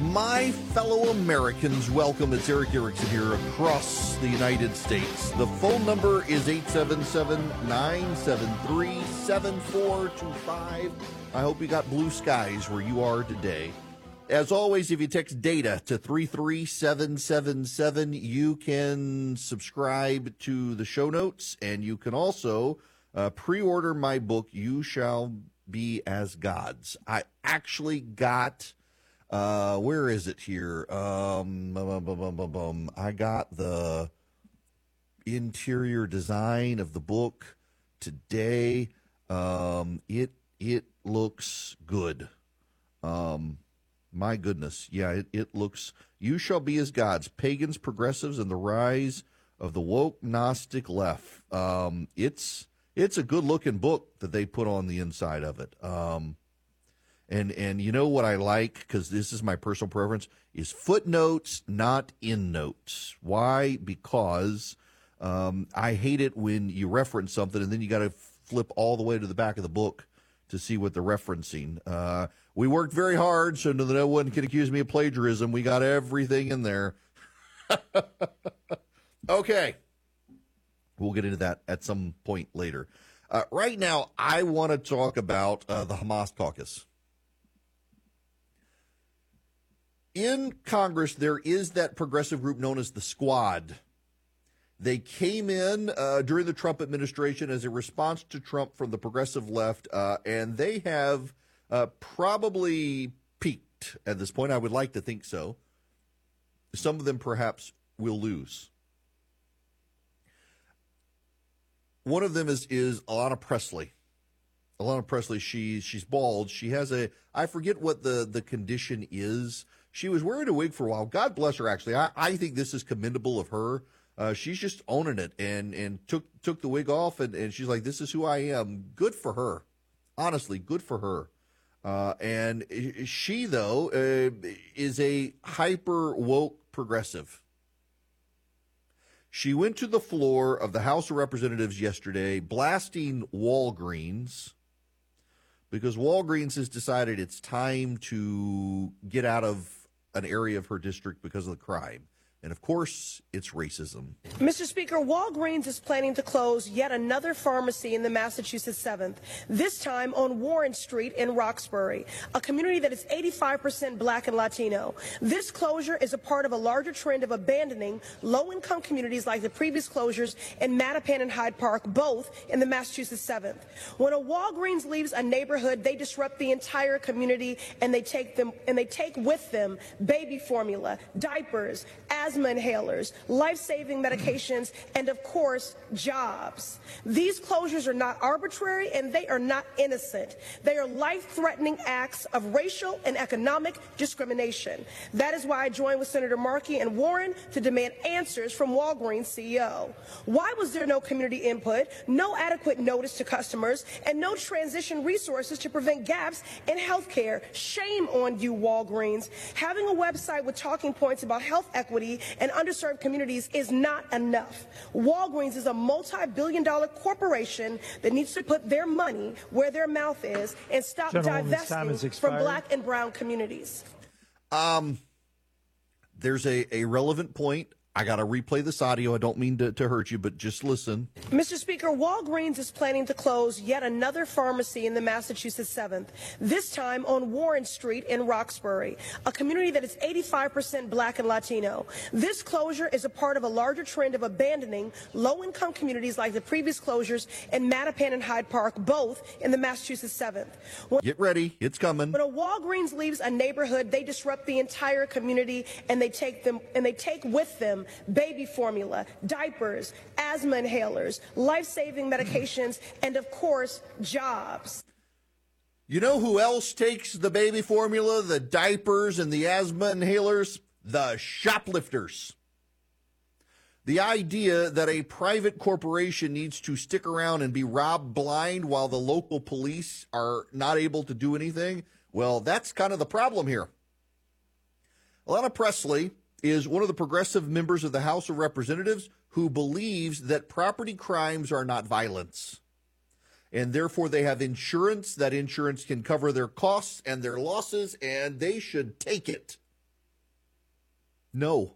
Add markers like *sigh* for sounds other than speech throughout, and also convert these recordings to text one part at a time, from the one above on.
My fellow Americans, welcome. It's Erick Erickson here across the United States. The phone number is 877 973 7425. I hope you got blue skies where you are today. As always, if you text data to 33777, you can subscribe to the show notes and you can also uh, pre order my book, You Shall Be as Gods. I actually got uh, where is it here? Um, bum, bum, bum, I got the interior design of the book today. Um, it it looks good. Um, my goodness, yeah, it, it looks. You shall be as gods, pagans, progressives, and the rise of the woke Gnostic left. Um, it's it's a good looking book that they put on the inside of it. Um, and and you know what I like because this is my personal preference is footnotes, not endnotes. Why? Because um, I hate it when you reference something and then you got to flip all the way to the back of the book to see what they're referencing. Uh, we worked very hard so no one can accuse me of plagiarism. We got everything in there. *laughs* okay. We'll get into that at some point later. Uh, right now, I want to talk about uh, the Hamas caucus in Congress, there is that progressive group known as the Squad. They came in uh, during the Trump administration as a response to Trump from the progressive left, uh, and they have uh, probably peaked at this point. I would like to think so. Some of them perhaps will lose. One of them is is Ayanna Pressley. Ayanna Pressley, she's she's bald. She has a I forget what the the condition is. She was wearing a wig for a while. God bless her. Actually, I, I think this is commendable of her. Uh, she's just owning it and and took took the wig off and, and she's like, this is who I am. Good for her. Honestly, good for her. Uh, and she though uh, is a hyper woke progressive. She went to the floor of the House of Representatives yesterday, blasting Walgreens because Walgreens has decided it's time to get out of an area of her district because of the crime. And of course, it's racism. Mr. Speaker, Walgreens is planning to close yet another pharmacy in the Massachusetts 7th, this time on Warren Street in Roxbury, a community that is 85% black and Latino. This closure is a part of a larger trend of abandoning low income communities like the previous closures in Mattapan and Hyde Park, both in the Massachusetts 7th. When a Walgreens leaves a neighborhood, they disrupt the entire community and they take them and they take with them baby formula, diapers, asthma inhalers, life-saving medications, and of course, jobs. These closures are not arbitrary and they are not innocent. They are life-threatening acts of racial and economic discrimination. That is why I joined with Senator Markey and Warren to demand answers from Walgreens CEO. Why was there no community input, no adequate notice to customers, and no transition resources to prevent gaps in health care? Shame on you, Walgreens. Having a website with talking points about health equity and underserved communities is not enough. Walgreens is a multi-billion dollar corporation that needs to put their money where their mouth is and stop divesting from black and brown communities. Um, there's a, a relevant point. I got to replay this audio. I don't mean to, to hurt you, but just listen. Mr. Speaker, Walgreens is planning to close yet another pharmacy in the Massachusetts 7th, this time on Warren Street in Roxbury, a community that is 85% black and Latino. This closure is a part of a larger trend of abandoning low-income communities like the previous closures in Mattapan and Hyde Park, both in the Massachusetts 7th. When, Get ready. It's coming. When a Walgreens leaves a neighborhood, they disrupt the entire community and they take them and they take with them baby formula, diapers, asthma inhalers, life saving medications, and of course, jobs. You know who else takes the baby formula, the diapers, and the asthma inhalers? The shoplifters. The idea that a private corporation needs to stick around and be robbed blind while the local police are not able to do anything, well, that's kind of the problem here. Ayanna Pressley is one of the progressive members of the House of Representatives who believes that property crimes are not violence. And therefore, they have insurance. That insurance can cover their costs and their losses, and they should take it. No.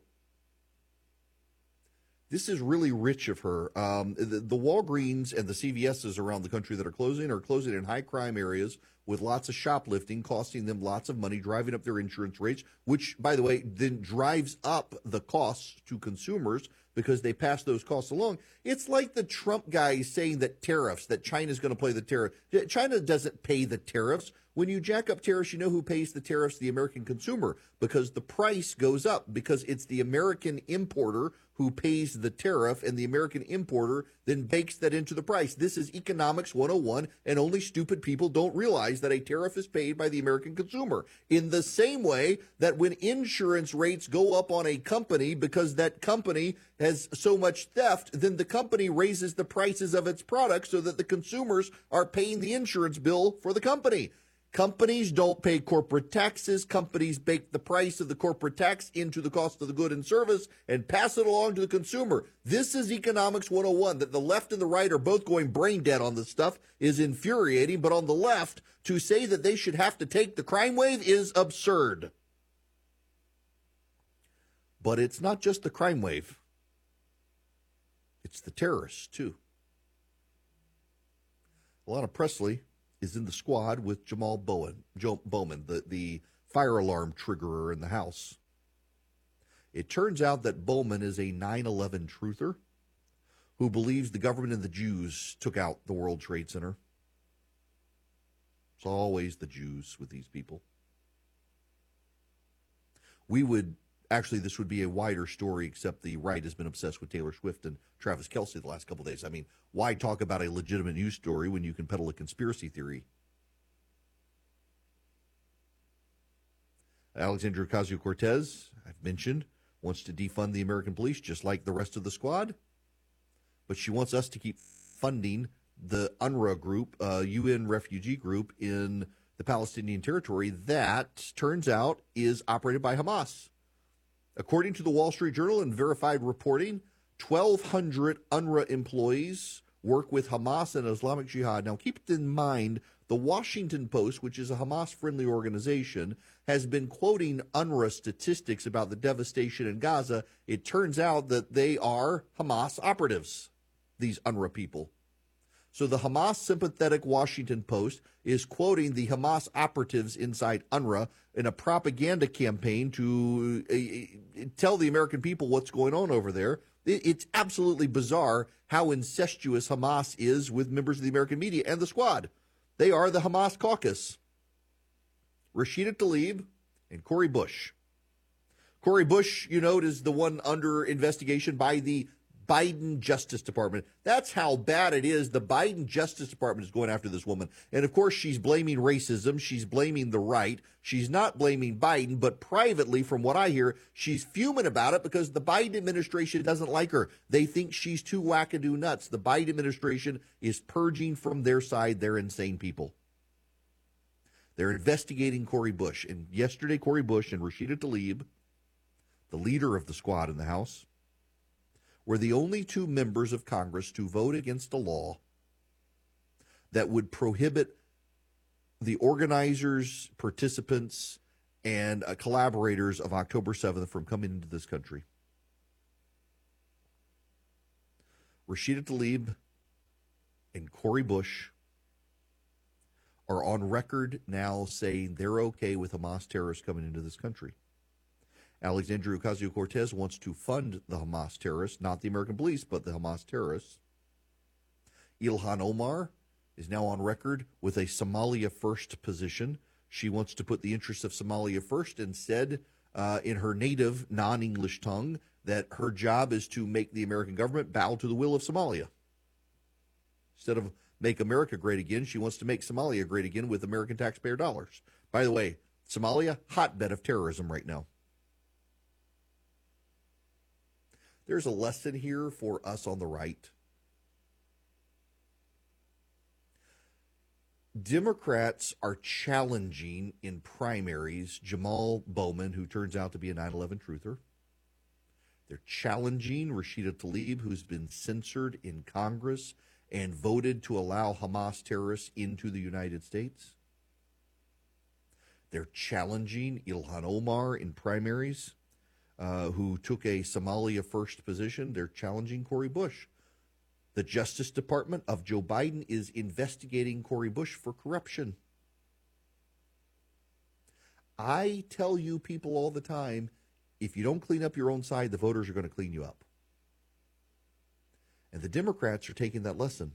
This is really rich of her. Um, the, the Walgreens and the CVSs around the country that are closing are closing in high crime areas with lots of shoplifting, costing them lots of money, driving up their insurance rates, which, by the way, then drives up the costs to consumers because they pass those costs along. It's like the Trump guy saying that tariffs, that China's going to play the tariff. China doesn't pay the tariffs. When you jack up tariffs, you know who pays the tariffs? The American consumer, because the price goes up, because it's the American importer who pays the tariff, and the American importer then bakes that into the price. This is economics 101, and only stupid people don't realize that a tariff is paid by the American consumer. In the same way that when insurance rates go up on a company because that company has so much theft, then the company raises the prices of its products so that the consumers are paying the insurance bill for the company. Companies don't pay corporate taxes. Companies bake the price of the corporate tax into the cost of the good and service and pass it along to the consumer. This is economics 101 that the left and the right are both going brain dead on this stuff is infuriating. But on the left, to say that they should have to take the crime wave is absurd. But it's not just the crime wave. It's the terrorists, too. Ayanna Pressley is in the squad with Jamaal Bowen, Joe Bowman, the, the fire alarm triggerer in the house. It turns out that Bowman is a 9 11 truther who believes the government and the Jews took out the World Trade Center. It's always the Jews with these people. We would actually, this would be a wider story, except the right has been obsessed with Taylor Swift and Travis Kelce the last couple days. I mean, why talk about a legitimate news story when you can peddle a conspiracy theory? Alexandria Ocasio Cortez, I've mentioned, wants to defund the American police just like the rest of the squad, but she wants us to keep funding the UNRWA group, uh, UN refugee group in the Palestinian territory that turns out is operated by Hamas. According to the Wall Street Journal and verified reporting, 1,200 UNRWA employees work with Hamas and Islamic Jihad. Now, keep in mind, the Washington Post, which is a Hamas friendly organization, has been quoting UNRWA statistics about the devastation in Gaza. It turns out that they are Hamas operatives, these UNRWA people. So the Hamas sympathetic Washington Post is quoting the Hamas operatives inside UNRWA in a propaganda campaign to uh, tell the American people what's going on over there. It's absolutely bizarre how incestuous Hamas is with members of the American media and the squad. They are the Hamas caucus. Rashida Tlaib and Cori Bush. Cori Bush, you note, is the one under investigation by the Biden Justice Department. That's how bad it is. The Biden Justice Department is going after this woman. And of course, she's blaming racism. She's blaming the right. She's not blaming Biden, but privately, from what I hear, she's fuming about it because the Biden administration doesn't like her. They think she's too wackadoo nuts. The Biden administration is purging from their side their insane people. They're investigating Cori Bush. And yesterday, Cori Bush and Rashida Tlaib, the leader of the squad in the House, were the only two members of Congress to vote against a law that would prohibit the organizers, participants, and uh, collaborators of October 7th from coming into this country. Rashida Tlaib and Cori Bush are on record now saying they're okay with Hamas terrorists coming into this country. Alexandria Ocasio Cortez wants to fund the Hamas terrorists, not the American police, but the Hamas terrorists. Ilhan Omar is now on record with a Somalia first position. She wants to put the interests of Somalia first and said uh, in her native non English tongue that her job is to make the American government bow to the will of Somalia. Instead of make America great again, she wants to make Somalia great again with American taxpayer dollars. By the way, Somalia, hotbed of terrorism right now. There's a lesson here for us on the right. Democrats are challenging in primaries Jamaal Bowman, who turns out to be a 9 11 truther. They're challenging Rashida Tlaib, who's been censored in Congress and voted to allow Hamas terrorists into the United States. They're challenging Ilhan Omar in primaries uh, who took a Somalia first position. They're challenging Cori Bush. The Justice Department of Joe Biden is investigating Cori Bush for corruption. I tell you people all the time if you don't clean up your own side, the voters are going to clean you up. And the Democrats are taking that lesson.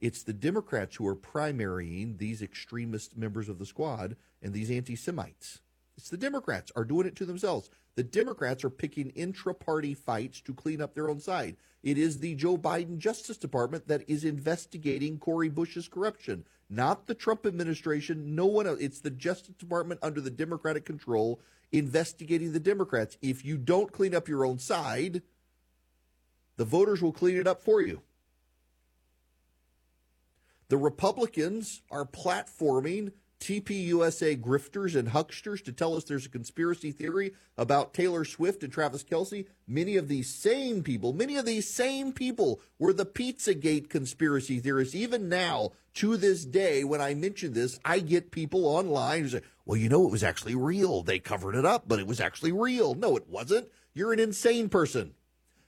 It's the Democrats who are primarying these extremist members of the squad and these anti Semites. It's the Democrats are doing it to themselves. The Democrats are picking intra party fights to clean up their own side. It is the Joe Biden Justice Department that is investigating Cori Bush's corruption, not the Trump administration. No one else. It's the Justice Department under the Democratic control investigating the Democrats. If you don't clean up your own side, the voters will clean it up for you. The Republicans are platforming TPUSA grifters and hucksters to tell us there's a conspiracy theory about Taylor Swift and Travis Kelce. Many of these same people, many of these same people were the Pizzagate conspiracy theorists. Even now, to this day, when I mention this, I get people online who say, well, you know, it was actually real. They covered it up, but it was actually real. No, it wasn't. You're an insane person.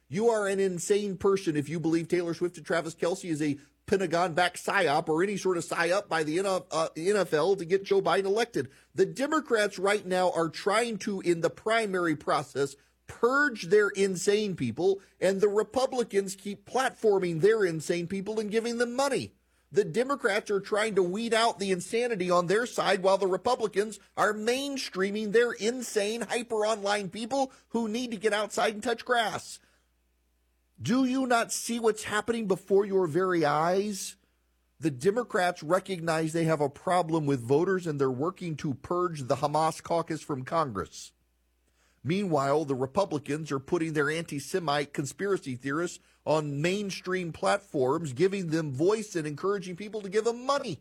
You are an insane person if you believe Taylor Swift and Travis Kelce is a Pentagon backed psyop or any sort of psyop by the NFL uh, to get Joe Biden elected. The Democrats right now are trying to, in the primary process, purge their insane people, and the Republicans keep platforming their insane people and giving them money. The Democrats are trying to weed out the insanity on their side while the Republicans are mainstreaming their insane, hyper online people who need to get outside and touch grass. Do you not see what's happening before your very eyes? The Democrats recognize they have a problem with voters and they're working to purge the Hamas caucus from Congress. Meanwhile, the Republicans are putting their anti Semite conspiracy theorists on mainstream platforms, giving them voice and encouraging people to give them money.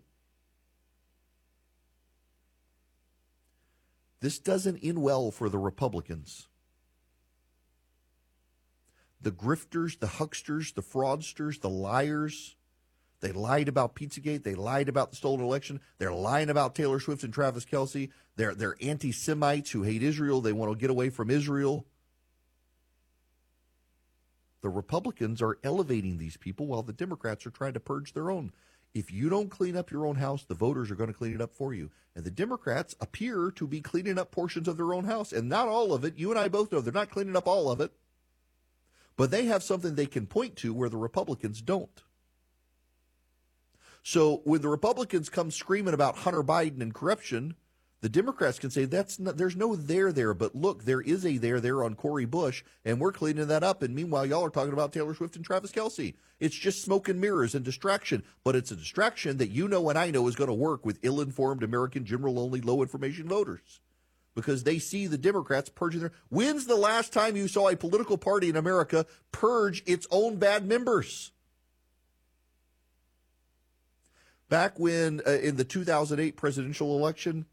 This doesn't end well for the Republicans the grifters, the hucksters, the fraudsters, the liars. They lied about Pizzagate. They lied about the stolen election. They're lying about Taylor Swift and Travis Kelce. They're, they're anti Semites who hate Israel. They want to get away from Israel. The Republicans are elevating these people while the Democrats are trying to purge their own. If you don't clean up your own house, the voters are going to clean it up for you. And the Democrats appear to be cleaning up portions of their own house, and not all of it. You and I both know they're not cleaning up all of it. But they have something they can point to where the Republicans don't. So when the Republicans come screaming about Hunter Biden and corruption, the Democrats can say that's not, there's no there there, but look, there is a there there on Cori Bush, and we're cleaning that up. And meanwhile, y'all are talking about Taylor Swift and Travis Kelce. It's just smoke and mirrors and distraction, but it's a distraction that you know and I know is going to work with ill-informed American general only low information voters because they see the Democrats purging their. When's the last time you saw a political party in America purge its own bad members? Back when, uh, in the 2008 presidential election,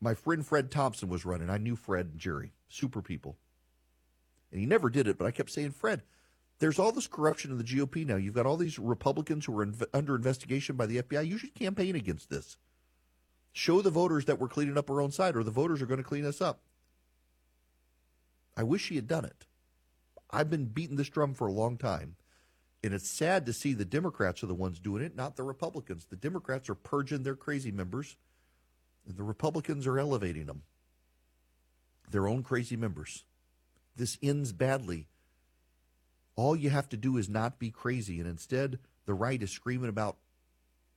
my friend Fred Thompson was running. I knew Fred and Jeri, super people. And he never did it, but I kept saying, Fred, there's all this corruption in the GOP now. You've got all these Republicans who are inv- under investigation by the FBI. You should campaign against this. Show the voters that we're cleaning up our own side, or the voters are going to clean us up. I wish he had done it. I've been beating this drum for a long time. And it's sad to see the Democrats are the ones doing it, not the Republicans. The Democrats are purging their crazy members, and the Republicans are elevating them, their own crazy members. This ends badly. All you have to do is not be crazy, and instead, the right is screaming about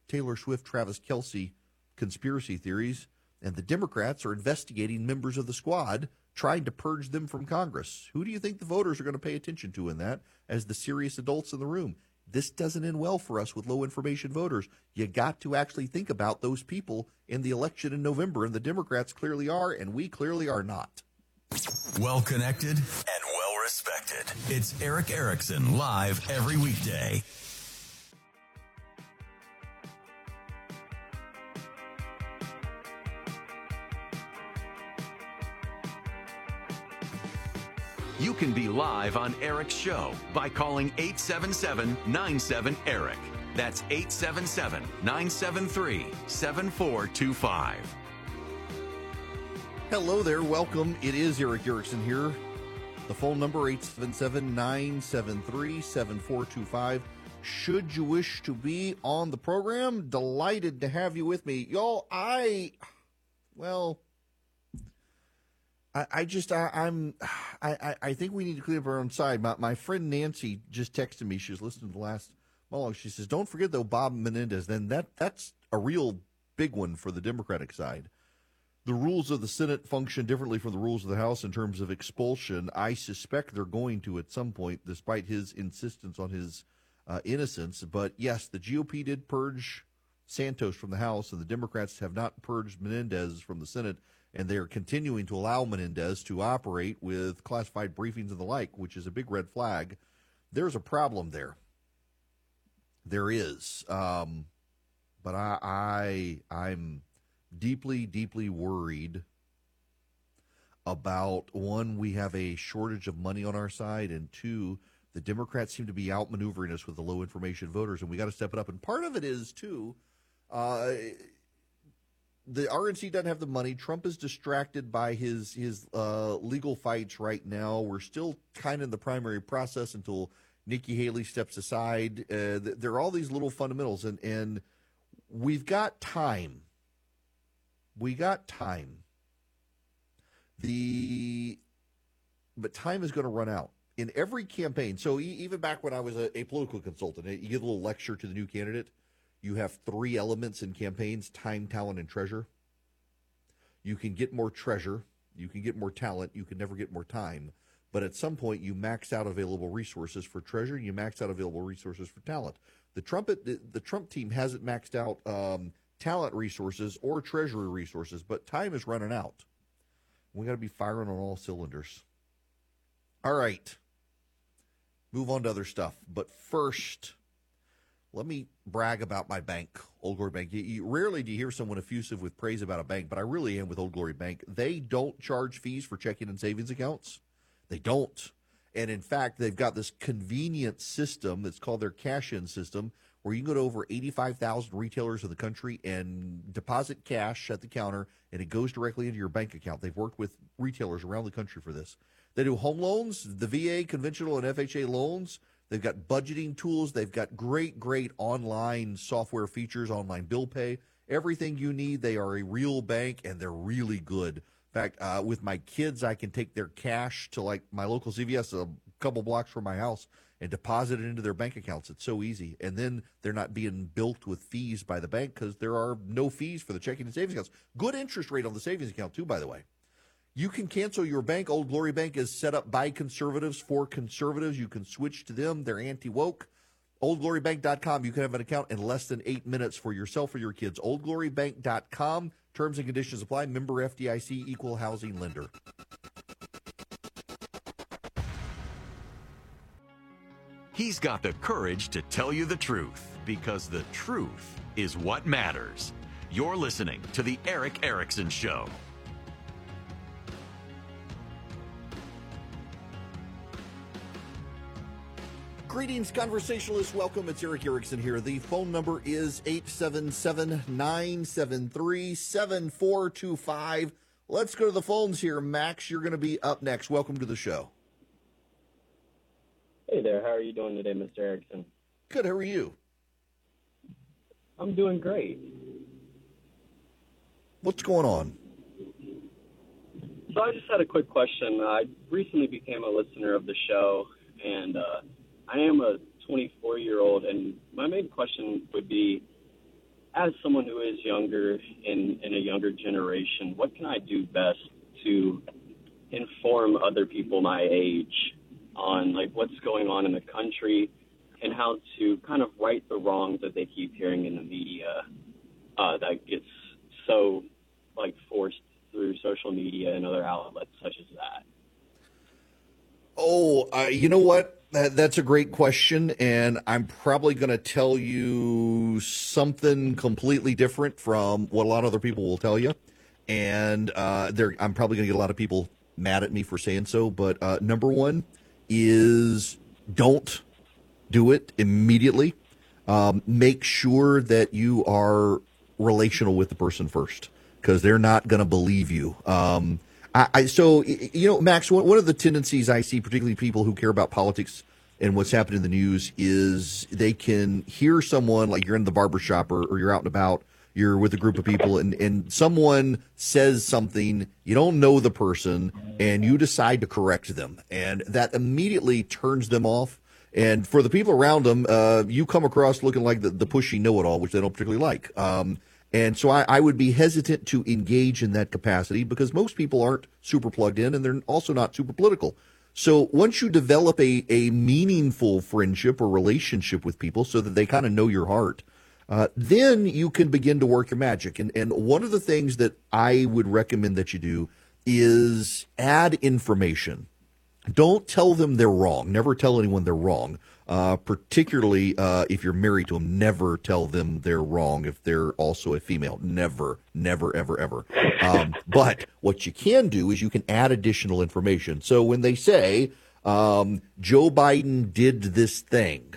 Taylor Swift, Travis Kelce conspiracy theories, and the Democrats are investigating members of the squad trying to purge them from Congress. Who do you think the voters are going to pay attention to in that as the serious adults in the room? This doesn't end well for us with low information voters. You got to actually think about those people in the election in November, and the Democrats clearly are, and we clearly are not. Well connected and well respected. It's Erick Erickson live every weekday. You can be live on Erick's show by calling 877 97 Eric. That's 877 973 7425. Hello there, welcome. It is Erick Erickson here. The phone number 877-973-7425. Should you wish to be on the program, delighted to have you with me. Y'all, I well I, I just I, I'm *sighs* I, I think we need to clean up our own side. My my friend Nancy just texted me. She was listening to the last monologue. She says, "Don't forget though, Bob Menendez. Then that that's a real big one for the Democratic side. The rules of the Senate function differently from the rules of the House in terms of expulsion. I suspect they're going to at some point, despite his insistence on his uh, innocence. But yes, the GOP did purge Santos from the House, and the Democrats have not purged Menendez from the Senate." And they're continuing to allow Menendez to operate with classified briefings and the like, which is a big red flag. There's a problem there. There is, um, but I, I I'm deeply, deeply worried about one, we have a shortage of money on our side, and two, the Democrats seem to be outmaneuvering us with the low information voters, and we got to step it up. And part of it is too. Uh, the RNC doesn't have the money. Trump is distracted by his his uh, legal fights right now. We're still kind of in the primary process until Nikki Haley steps aside. Uh, there are all these little fundamentals, and and we've got time. We got time. The but time is going to run out in every campaign. So even back when I was a, a political consultant, you give a little lecture to the new candidate you have three elements in campaigns time, talent, and treasure. You can get more treasure, you can get more talent, you can never get more time. But at some point, you max out available resources for treasure, you max out available resources for talent. The Trump, the, the Trump team hasn't maxed out um, talent resources or treasury resources, but time is running out. We got to be firing on all cylinders. All right. Move on to other stuff. But first, let me brag about my bank, Old Glory Bank. You, you, rarely do you hear someone effusive with praise about a bank, but I really am with Old Glory Bank. They don't charge fees for checking and savings accounts. They don't. And in fact, they've got this convenient system that's called their cash in system where you can go to over 85,000 retailers in the country and deposit cash at the counter and it goes directly into your bank account. They've worked with retailers around the country for this. They do home loans, the VA, conventional, and FHA loans. They've got budgeting tools. They've got great, great online software features, online bill pay, everything you need. They are a real bank and they're really good. In fact, uh, with my kids, I can take their cash to like my local CVS a couple blocks from my house and deposit it into their bank accounts. It's so easy. And then they're not being built with fees by the bank because there are no fees for the checking and savings accounts. Good interest rate on the savings account, too, by the way. You can cancel your bank. Old Glory Bank is set up by conservatives for conservatives. You can switch to them. They're anti woke. OldGloryBank.com. You can have an account in less than eight minutes for yourself or your kids. OldGloryBank.com. Terms and conditions apply. Member FDIC, equal housing lender. He's got the courage to tell you the truth because the truth is what matters. You're listening to The Erick Erickson Show. Greetings, conversationalists. Welcome. It's Erick Erickson here. The phone number is 877 973 7425. Let's go to the phones here. Max, you're going to be up next. Welcome to the show. Hey there. How are you doing today, Mr. Erickson? Good. How are you? I'm doing great. What's going on? So I just had a quick question. I recently became a listener of the show, and uh, I am a 24 year old, and my main question would be, as someone who is younger in in a younger generation, what can I do best to inform other people my age on like what's going on in the country and how to kind of right the wrongs that they keep hearing in the media uh, that gets so like forced through social media and other outlets such as that? Oh, uh, you know what? That, that's a great question, and I'm probably going to tell you something completely different from what a lot of other people will tell you. And uh, I'm probably going to get a lot of people mad at me for saying so. But uh, number one is don't do it immediately. Um, make sure that you are relational with the person first because they're not going to believe you. Um, I, I, so you know, Max, one, of the tendencies I see, particularly people who care about politics and what's happening in the news, is they can hear someone like you're in the barbershop or, or you're out and about, you're with a group of people, and and someone says something, you don't know the person, and you decide to correct them, and that immediately turns them off. And for the people around them, uh, you come across looking like the, the pushy know-it-all, which they don't particularly like. Um, and so I, I, would be hesitant to engage in that capacity because most people aren't super plugged in and they're also not super political. So once you develop a, a meaningful friendship or relationship with people so that they kind of know your heart, uh, then you can begin to work your magic. And, and one of the things that I would recommend that you do is add information. Don't tell them they're wrong. Never tell anyone they're wrong uh, particularly uh, if you're married to them. Never tell them they're wrong if they're also a female. Never, never, ever, ever. Um, *laughs* but what you can do is you can add additional information. So when they say um, Joe Biden did this thing,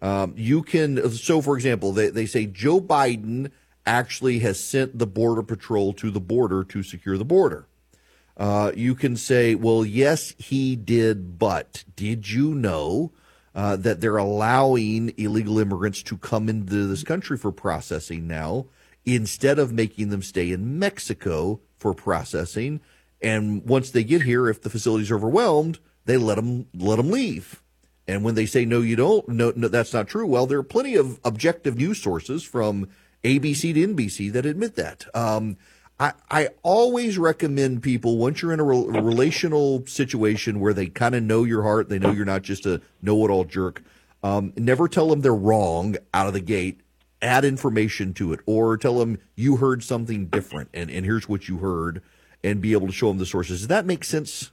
um, you can. So, for example, they, they say Joe Biden actually has sent the border patrol to the border to secure the border. Uh, you can say, well, yes, he did, but did you know uh, that they're allowing illegal immigrants to come into this country for processing now instead of making them stay in Mexico for processing. And once they get here, if the facility's overwhelmed, they let them let them leave. And when they say no, you don't, no, no, that's not true. Well, there are plenty of objective news sources from ABC to NBC that admit that. Um, I, I always recommend people once you're in a, re- relational situation where they kind of know your heart, they know you're not just a know-it-all jerk. Um, never tell them they're wrong out of the gate. Add information to it, or tell them you heard something different, and, and here's what you heard, and be able to show them the sources. Does that make sense?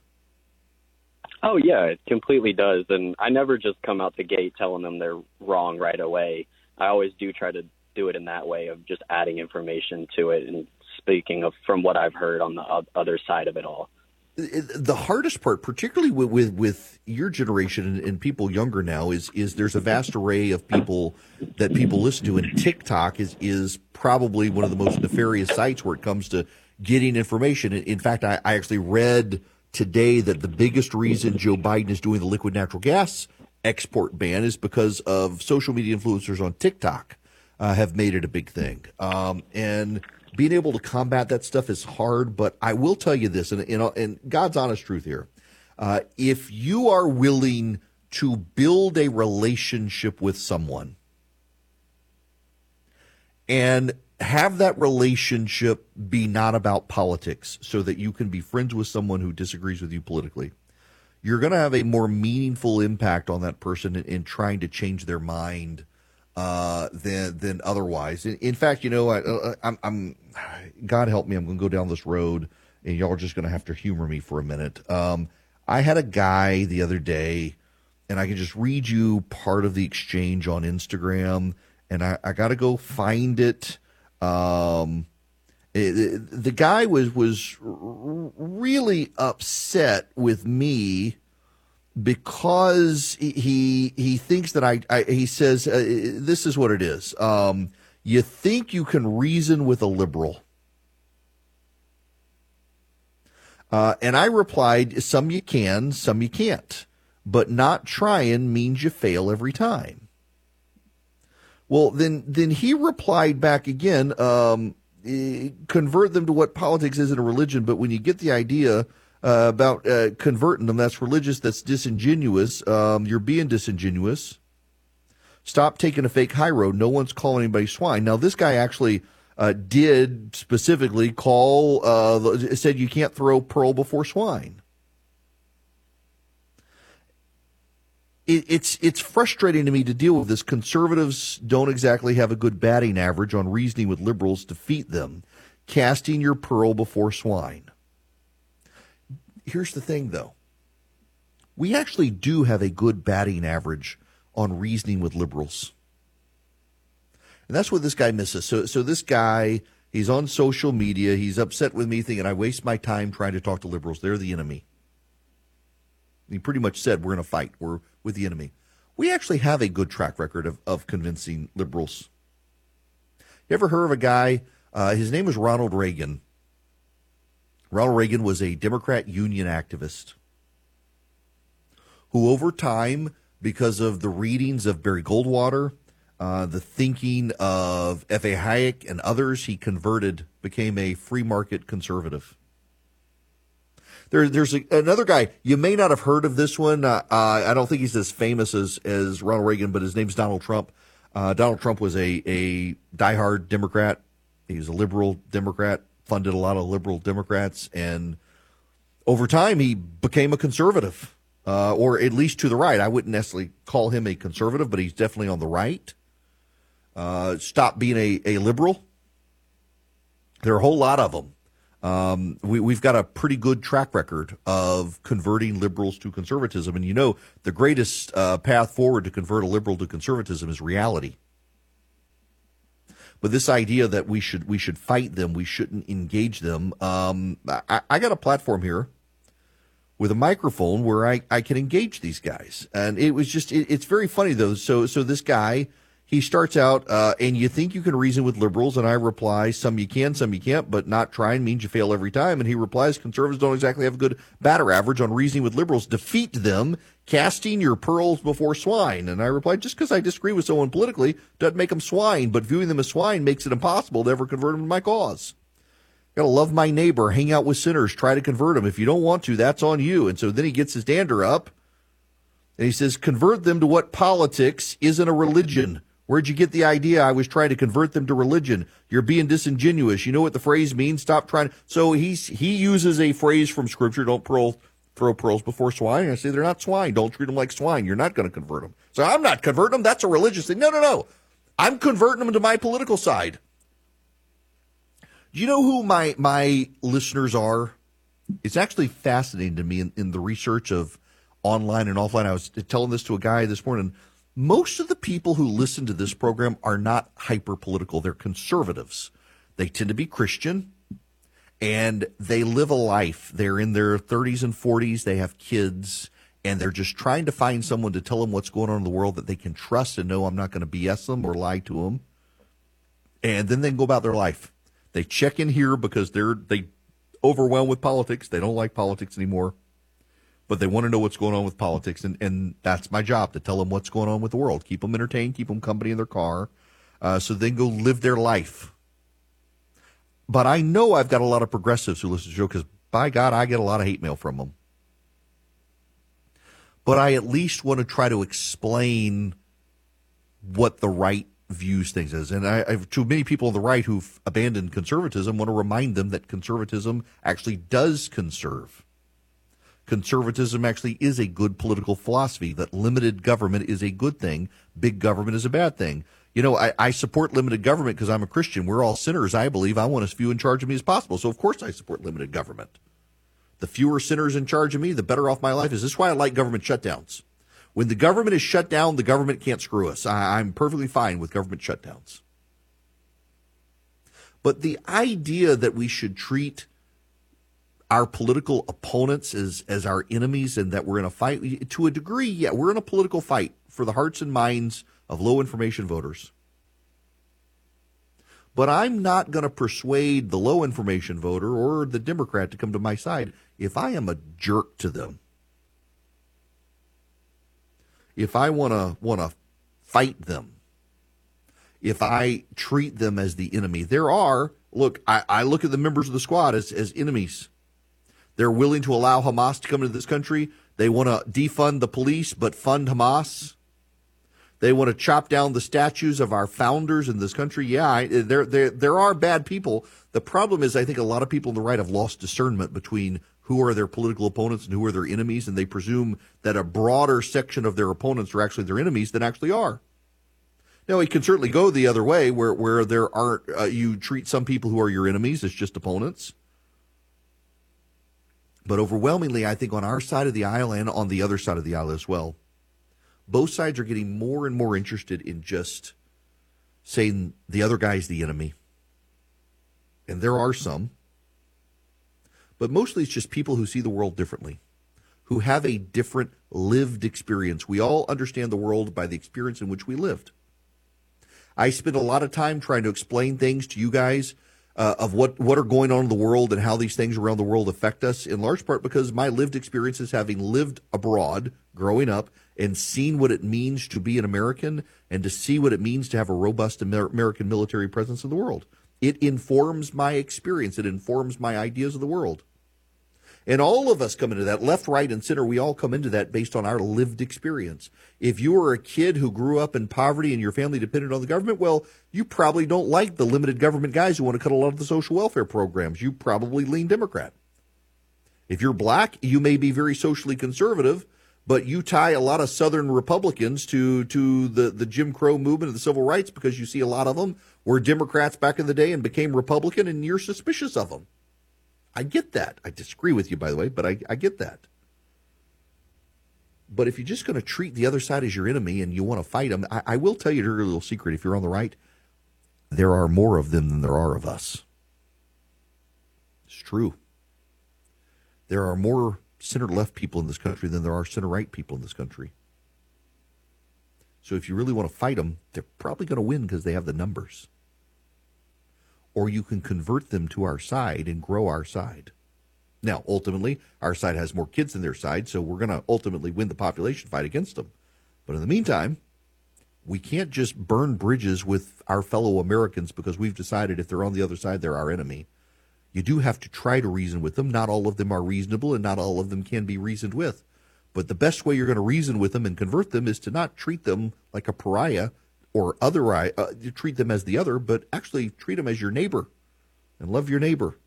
Oh yeah, it completely does. And I never just come out the gate telling them they're wrong right away. I always do try to do it in that way of just adding information to it and speaking of from what I've heard on the other side of it all. The hardest part, particularly with with, with your generation and, and, people younger now, is is there's a vast array of people that people listen to, and TikTok is is probably one of the most nefarious sites where it comes to getting information. In fact, I, I actually read today that the biggest reason Joe Biden is doing the liquid natural gas export ban is because of social media influencers on TikTok uh, have made it a big thing. Um, and being able to combat that stuff is hard, but I will tell you this, and God's honest truth here: uh, if you are willing to build a relationship with someone and have that relationship be not about politics, so that you can be friends with someone who disagrees with you politically, you're going to have a more meaningful impact on that person in, in trying to change their mind uh, than than otherwise. In, in fact, you know, I, uh, I'm, I'm, God help me, I'm going to go down this road, and y'all are just going to have to humor me for a minute. Um, I had a guy the other day, and I can just read you part of the exchange on Instagram, and I, I got to go find it. Um, it, it, the guy was was really upset with me because he he thinks that I, I he says uh, this is what it is. Um, you think you can reason with a liberal. Uh, and I replied, some you can, some you can't. But not trying means you fail every time. Well, then then he replied back again, um, eh, convert them to what politics is in a religion, but when you get the idea uh, about uh, converting them, that's religious, that's disingenuous. Um, you're being disingenuous. Stop taking a fake high road. No one's calling anybody swine. Now, this guy actually uh, did specifically call, uh, said you can't throw pearl before swine. It, it's it's frustrating to me to deal with this. Conservatives don't exactly have a good batting average on reasoning with liberals to defeat them, casting your pearl before swine. Here's the thing, though. We actually do have a good batting average on reasoning with liberals. And that's what this guy misses. So, so this guy, he's on social media. He's upset with me, thinking I waste my time trying to talk to liberals. They're the enemy. He pretty much said we're in a fight. We're with the enemy. We actually have a good track record of, of convincing liberals. You ever heard of a guy? Uh, his name was Ronald Reagan. Ronald Reagan was a Democrat union activist who, over time, because of the readings of Barry Goldwater, uh, the thinking of F.A. Hayek and others, he converted, became a free market conservative. There, there's a, another guy. You may not have heard of this one. Uh, uh, I don't think he's as famous as, as Ronald Reagan, but his name's Donald Trump. Uh, Donald Trump was a, a diehard Democrat. He was a liberal Democrat, funded a lot of liberal Democrats, and over time he became a conservative, uh, or at least to the right. I wouldn't necessarily call him a conservative, but he's definitely on the right uh, stop being a, a liberal. There are a whole lot of them. Um, we, we've got a pretty good track record of converting liberals to conservatism. And you know, the greatest uh, path forward to convert a liberal to conservatism is reality. But this idea that we should we should fight them, we shouldn't engage them. Um, I, I got a platform here with a microphone where I, I can engage these guys, and it was just it, it's very funny though. So so this guy he starts out, uh, and you think you can reason with liberals, and I reply, some you can, some you can't, but not trying means you fail every time. And he replies, conservatives don't exactly have a good batter average on reasoning with liberals. Defeat them, casting your pearls before swine. And I replied, just because I disagree with someone politically doesn't make them swine, but viewing them as swine makes it impossible to ever convert them to my cause. Got to love my neighbor, hang out with sinners, try to convert them. If you don't want to, that's on you. And so then he gets his dander up, and he says, convert them to what politics isn't a religion. Where'd you get the idea I was trying to convert them to religion? You're being disingenuous. You know what the phrase means? Stop trying. So he's he uses a phrase from scripture. Don't pearl, throw pearls before swine. I say they're not swine. Don't treat them like swine. You're not going to convert them. So I'm not converting them. That's a religious thing. No, no, no. I'm converting them to my political side. Do you know who my my listeners are? It's actually fascinating to me in, in the research of online and offline. I was telling this to a guy this morning most of the people who listen to this program are not hyper political. They're conservatives. They tend to be Christian and they live a life. They're in their 30s and 40s. They have kids and they're just trying to find someone to tell them what's going on in the world that they can trust and know I'm not going to BS them or lie to them. And then they can go about their life. They check in here because they're they overwhelmed with politics. They don't like politics anymore but they want to know what's going on with politics, and, and that's my job to tell them what's going on with the world, keep them entertained, keep them company in their car, uh, so they can go live their life. But I know I've got a lot of progressives who listen to the show because, by God, I get a lot of hate mail from them. But I at least want to try to explain what the right views things as. And I, have too many people on the right who've abandoned conservatism want to remind them that conservatism actually does conserve conservatism actually is a good political philosophy, that limited government is a good thing, big government is a bad thing. You know, I, I support limited government because I'm a Christian. We're all sinners, I believe. I want as few in charge of me as possible. So, of course, I support limited government. The fewer sinners in charge of me, the better off my life is. This is why I like government shutdowns. When the government is shut down, the government can't screw us. I, I'm perfectly fine with government shutdowns. But the idea that we should treat our political opponents as as our enemies and that we're in a fight to a degree yeah we're in a political fight for the hearts and minds of low information voters but i'm not going to persuade the low information voter or the democrat to come to my side if i am a jerk to them if i want to want to fight them if I treat them as the enemy. There are, look, I, I look at the members of the squad as, as enemies. They're willing to allow Hamas to come into this country. They want to defund the police, but fund Hamas. They want to chop down the statues of our founders in this country. Yeah, there, there, there are bad people. The problem is, I think a lot of people on the right have lost discernment between who are their political opponents and who are their enemies, and they presume that a broader section of their opponents are actually their enemies than actually are. Now, it can certainly go the other way, where where there aren't uh, you treat some people who are your enemies as just opponents. But overwhelmingly, I think on our side of the aisle and on the other side of the aisle as well, both sides are getting more and more interested in just saying the other guy's the enemy. And there are some. But mostly it's just people who see the world differently, who have a different lived experience. We all understand the world by the experience in which we lived. I spend a lot of time trying to explain things to you guys uh, of what, what are going on in the world and how these things around the world affect us, in large part because my lived experiences having lived abroad growing up and seen what it means to be an American and to see what it means to have a robust Amer- American military presence in the world. It informs my experience, it informs my ideas of the world. And all of us come into that, left, right, and center. We all come into that based on our lived experience. If you were a kid who grew up in poverty and your family depended on the government, well, you probably don't like the limited government guys who want to cut a lot of the social welfare programs. You probably lean Democrat. If you're black, you may be very socially conservative, but you tie a lot of Southern Republicans to to the, the Jim Crow movement and the civil rights because you see a lot of them were Democrats back in the day and became Republican, and you're suspicious of them. I get that. I disagree with you, by the way, but I, I get that. But if you're just going to treat the other side as your enemy and you want to fight them, I, I will tell you a little secret. If you're on the right, there are more of them than there are of us. It's true. There are more center left people in this country than there are center right people in this country. So if you really want to fight them, they're probably going to win because they have the numbers or you can convert them to our side and grow our side. Now, ultimately, our side has more kids than their side, so we're going to ultimately win the population fight against them. But in the meantime, we can't just burn bridges with our fellow Americans because we've decided if they're on the other side, they're our enemy. You do have to try to reason with them. Not all of them are reasonable, and not all of them can be reasoned with. But the best way you're going to reason with them and convert them is to not treat them like a pariah or otherwise uh, treat them as the other, but actually treat them as your neighbor and love your neighbor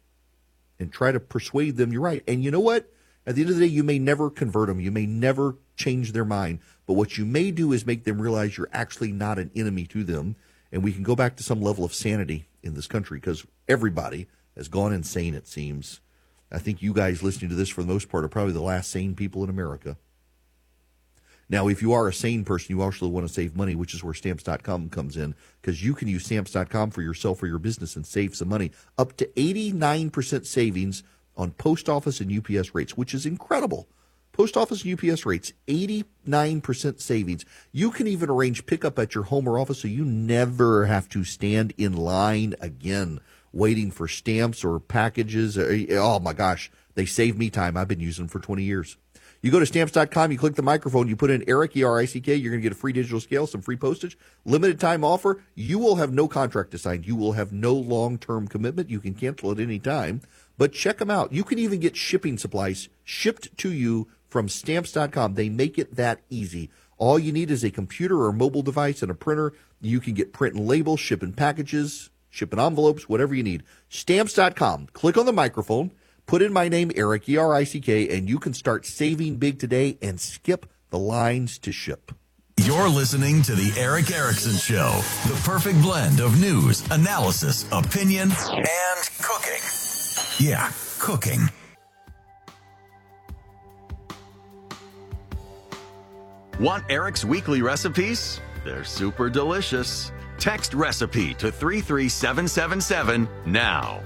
and try to persuade them you're right. And you know what? At the end of the day, you may never convert them. You may never change their mind. But what you may do is make them realize you're actually not an enemy to them. And we can go back to some level of sanity in this country because everybody has gone insane, it seems. I think you guys listening to this for the most part are probably the last sane people in America. Now, if you are a sane person, you actually want to save money, which is where stamps.com comes in, because you can use stamps.com for yourself or your business and save some money. Up to 89% savings on post office and UPS rates, which is incredible. Post office and UPS rates, 89% savings. You can even arrange pickup at your home or office so you never have to stand in line again waiting for stamps or packages. Uh, oh my gosh, they save me time. I've been using them for 20 years. You go to stamps.com, you click the microphone, you put in Erick, E R I C K, you're going to get a free digital scale, some free postage, limited time offer. You will have no contract assigned. You will have no long term commitment. You can cancel at any time, but check them out. You can even get shipping supplies shipped to you from stamps.com. They make it that easy. All you need is a computer or mobile device and a printer. You can get print and labels, shipping packages, shipping envelopes, whatever you need. Stamps.com. Click on the microphone Put in my name, Erick, E R I C K, and you can start saving big today and skip the lines to ship. You're listening to The Erick Erickson Show, the perfect blend of news, analysis, opinion, and cooking. Yeah, cooking. Want Erick's weekly recipes? They're super delicious. Text recipe to 33777 now.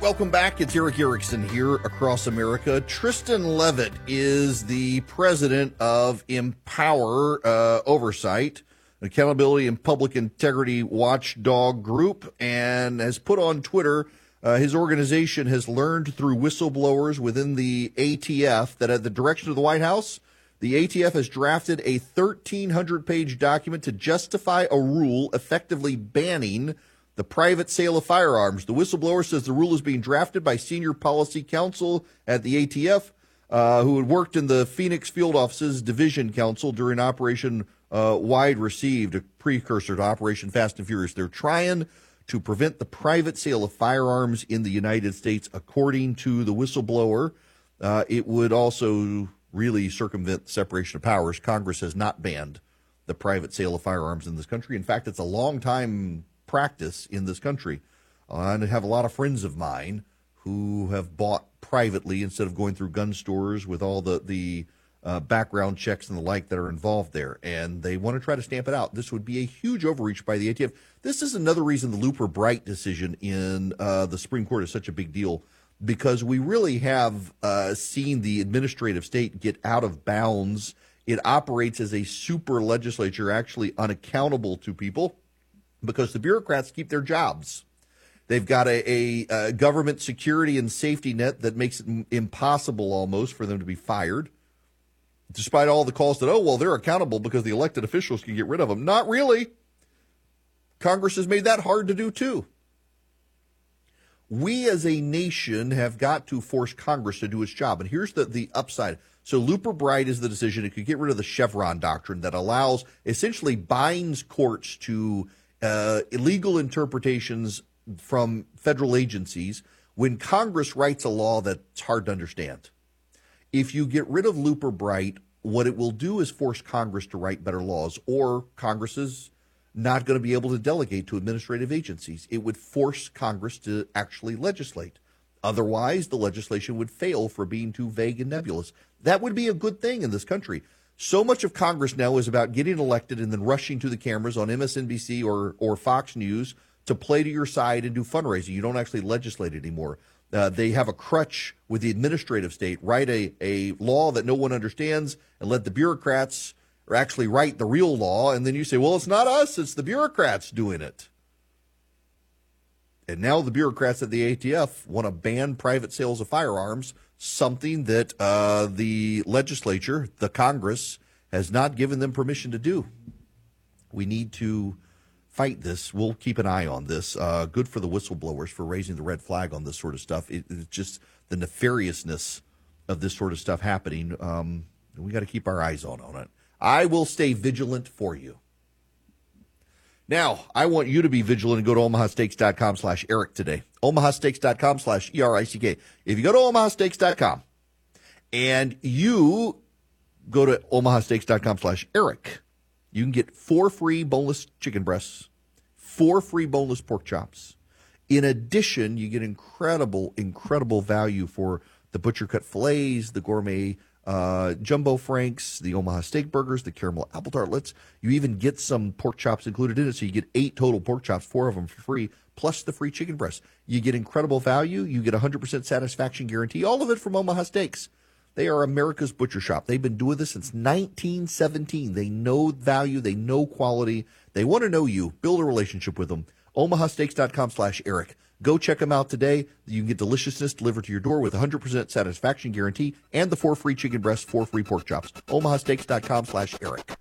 Welcome back. It's Erick Erickson here across America. Tristan Leavitt is the president of Empower uh, Oversight, Accountability and Public Integrity Watchdog Group, and has put on Twitter uh, his organization has learned through whistleblowers within the ATF that at the direction of the White House, The ATF has drafted a 1,300 page document to justify a rule effectively banning the private sale of firearms. The whistleblower says the rule is being drafted by senior policy counsel at the ATF, uh, who had worked in the Phoenix Field Office's Division Counsel during Operation uh, Wide Receiver, a precursor to Operation Fast and Furious. They're trying to prevent the private sale of firearms in the United States, according to the whistleblower. Uh, it would also really circumvent separation of powers. Congress has not banned the private sale of firearms in this country. In fact, it's a long time practice in this country. Uh, and I have a lot of friends of mine who have bought privately instead of going through gun stores with all the the uh, background checks and the like that are involved there, and they want to try to stamp it out. This would be a huge overreach by the ATF. This is another reason the Loper Bright decision in uh, the Supreme Court is such a big deal because we really have uh, seen the administrative state get out of bounds. It operates as a super legislature, actually unaccountable to people because the bureaucrats keep their jobs. They've got a, a, a government security and safety net that makes it impossible almost for them to be fired despite all the calls that, oh, well, they're accountable because the elected officials can get rid of them. Not really. Congress has made that hard to do too. We as a nation have got to force Congress to do its job. And here's the, the upside. So Loper Bright is the decision. It could get rid of the Chevron doctrine that allows, essentially binds courts to uh, illegal interpretations from federal agencies when Congress writes a law that's hard to understand. If you get rid of Loper Bright, what it will do is force Congress to write better laws, or Congress is not going to be able to delegate to administrative agencies. It would force Congress to actually legislate. Otherwise, the legislation would fail for being too vague and nebulous. That would be a good thing in this country. So much of Congress now is about getting elected and then rushing to the cameras on MSNBC or, or Fox News to play to your side and do fundraising. You don't actually legislate anymore. Uh, they have a crutch with the administrative state, write a, a law that no one understands and let the bureaucrats actually write the real law. And then you say, well, it's not us, it's the bureaucrats doing it. And now the bureaucrats at the ATF want to ban private sales of firearms, something that uh, the legislature, the Congress, has not given them permission to do. We need to fight this. We'll keep an eye on this. Uh, good for the whistleblowers for raising the red flag on this sort of stuff. It, it's just the nefariousness of this sort of stuff happening. Um, we got to keep our eyes on on it. I will stay vigilant for you. Now, I want you to be vigilant and go to omahasteaks.com slash Erick today. omahasteaks.com slash E-R-I-C-K. If you go to omahasteaks.com and you go to omahasteaks.com slash Erick, you can get four free boneless chicken breasts, four free boneless pork chops. In addition, you get incredible, incredible value for the butcher cut fillets, the gourmet uh, jumbo franks, the Omaha steak burgers, the caramel apple tartlets. You even get some pork chops included in it, so you get eight total pork chops, four of them for free, plus the free chicken breast. You get incredible value. You get 100% satisfaction guarantee. All of it from Omaha Steaks. They are America's butcher shop. They've been doing this since 1917. They know value. They know quality. They want to know you. Build a relationship with them. OmahaSteaks.com slash Erick. Go check them out today. You can get deliciousness delivered to your door with 100% satisfaction guarantee and the four free chicken breasts, four free pork chops. OmahaSteaks.com slash Erick.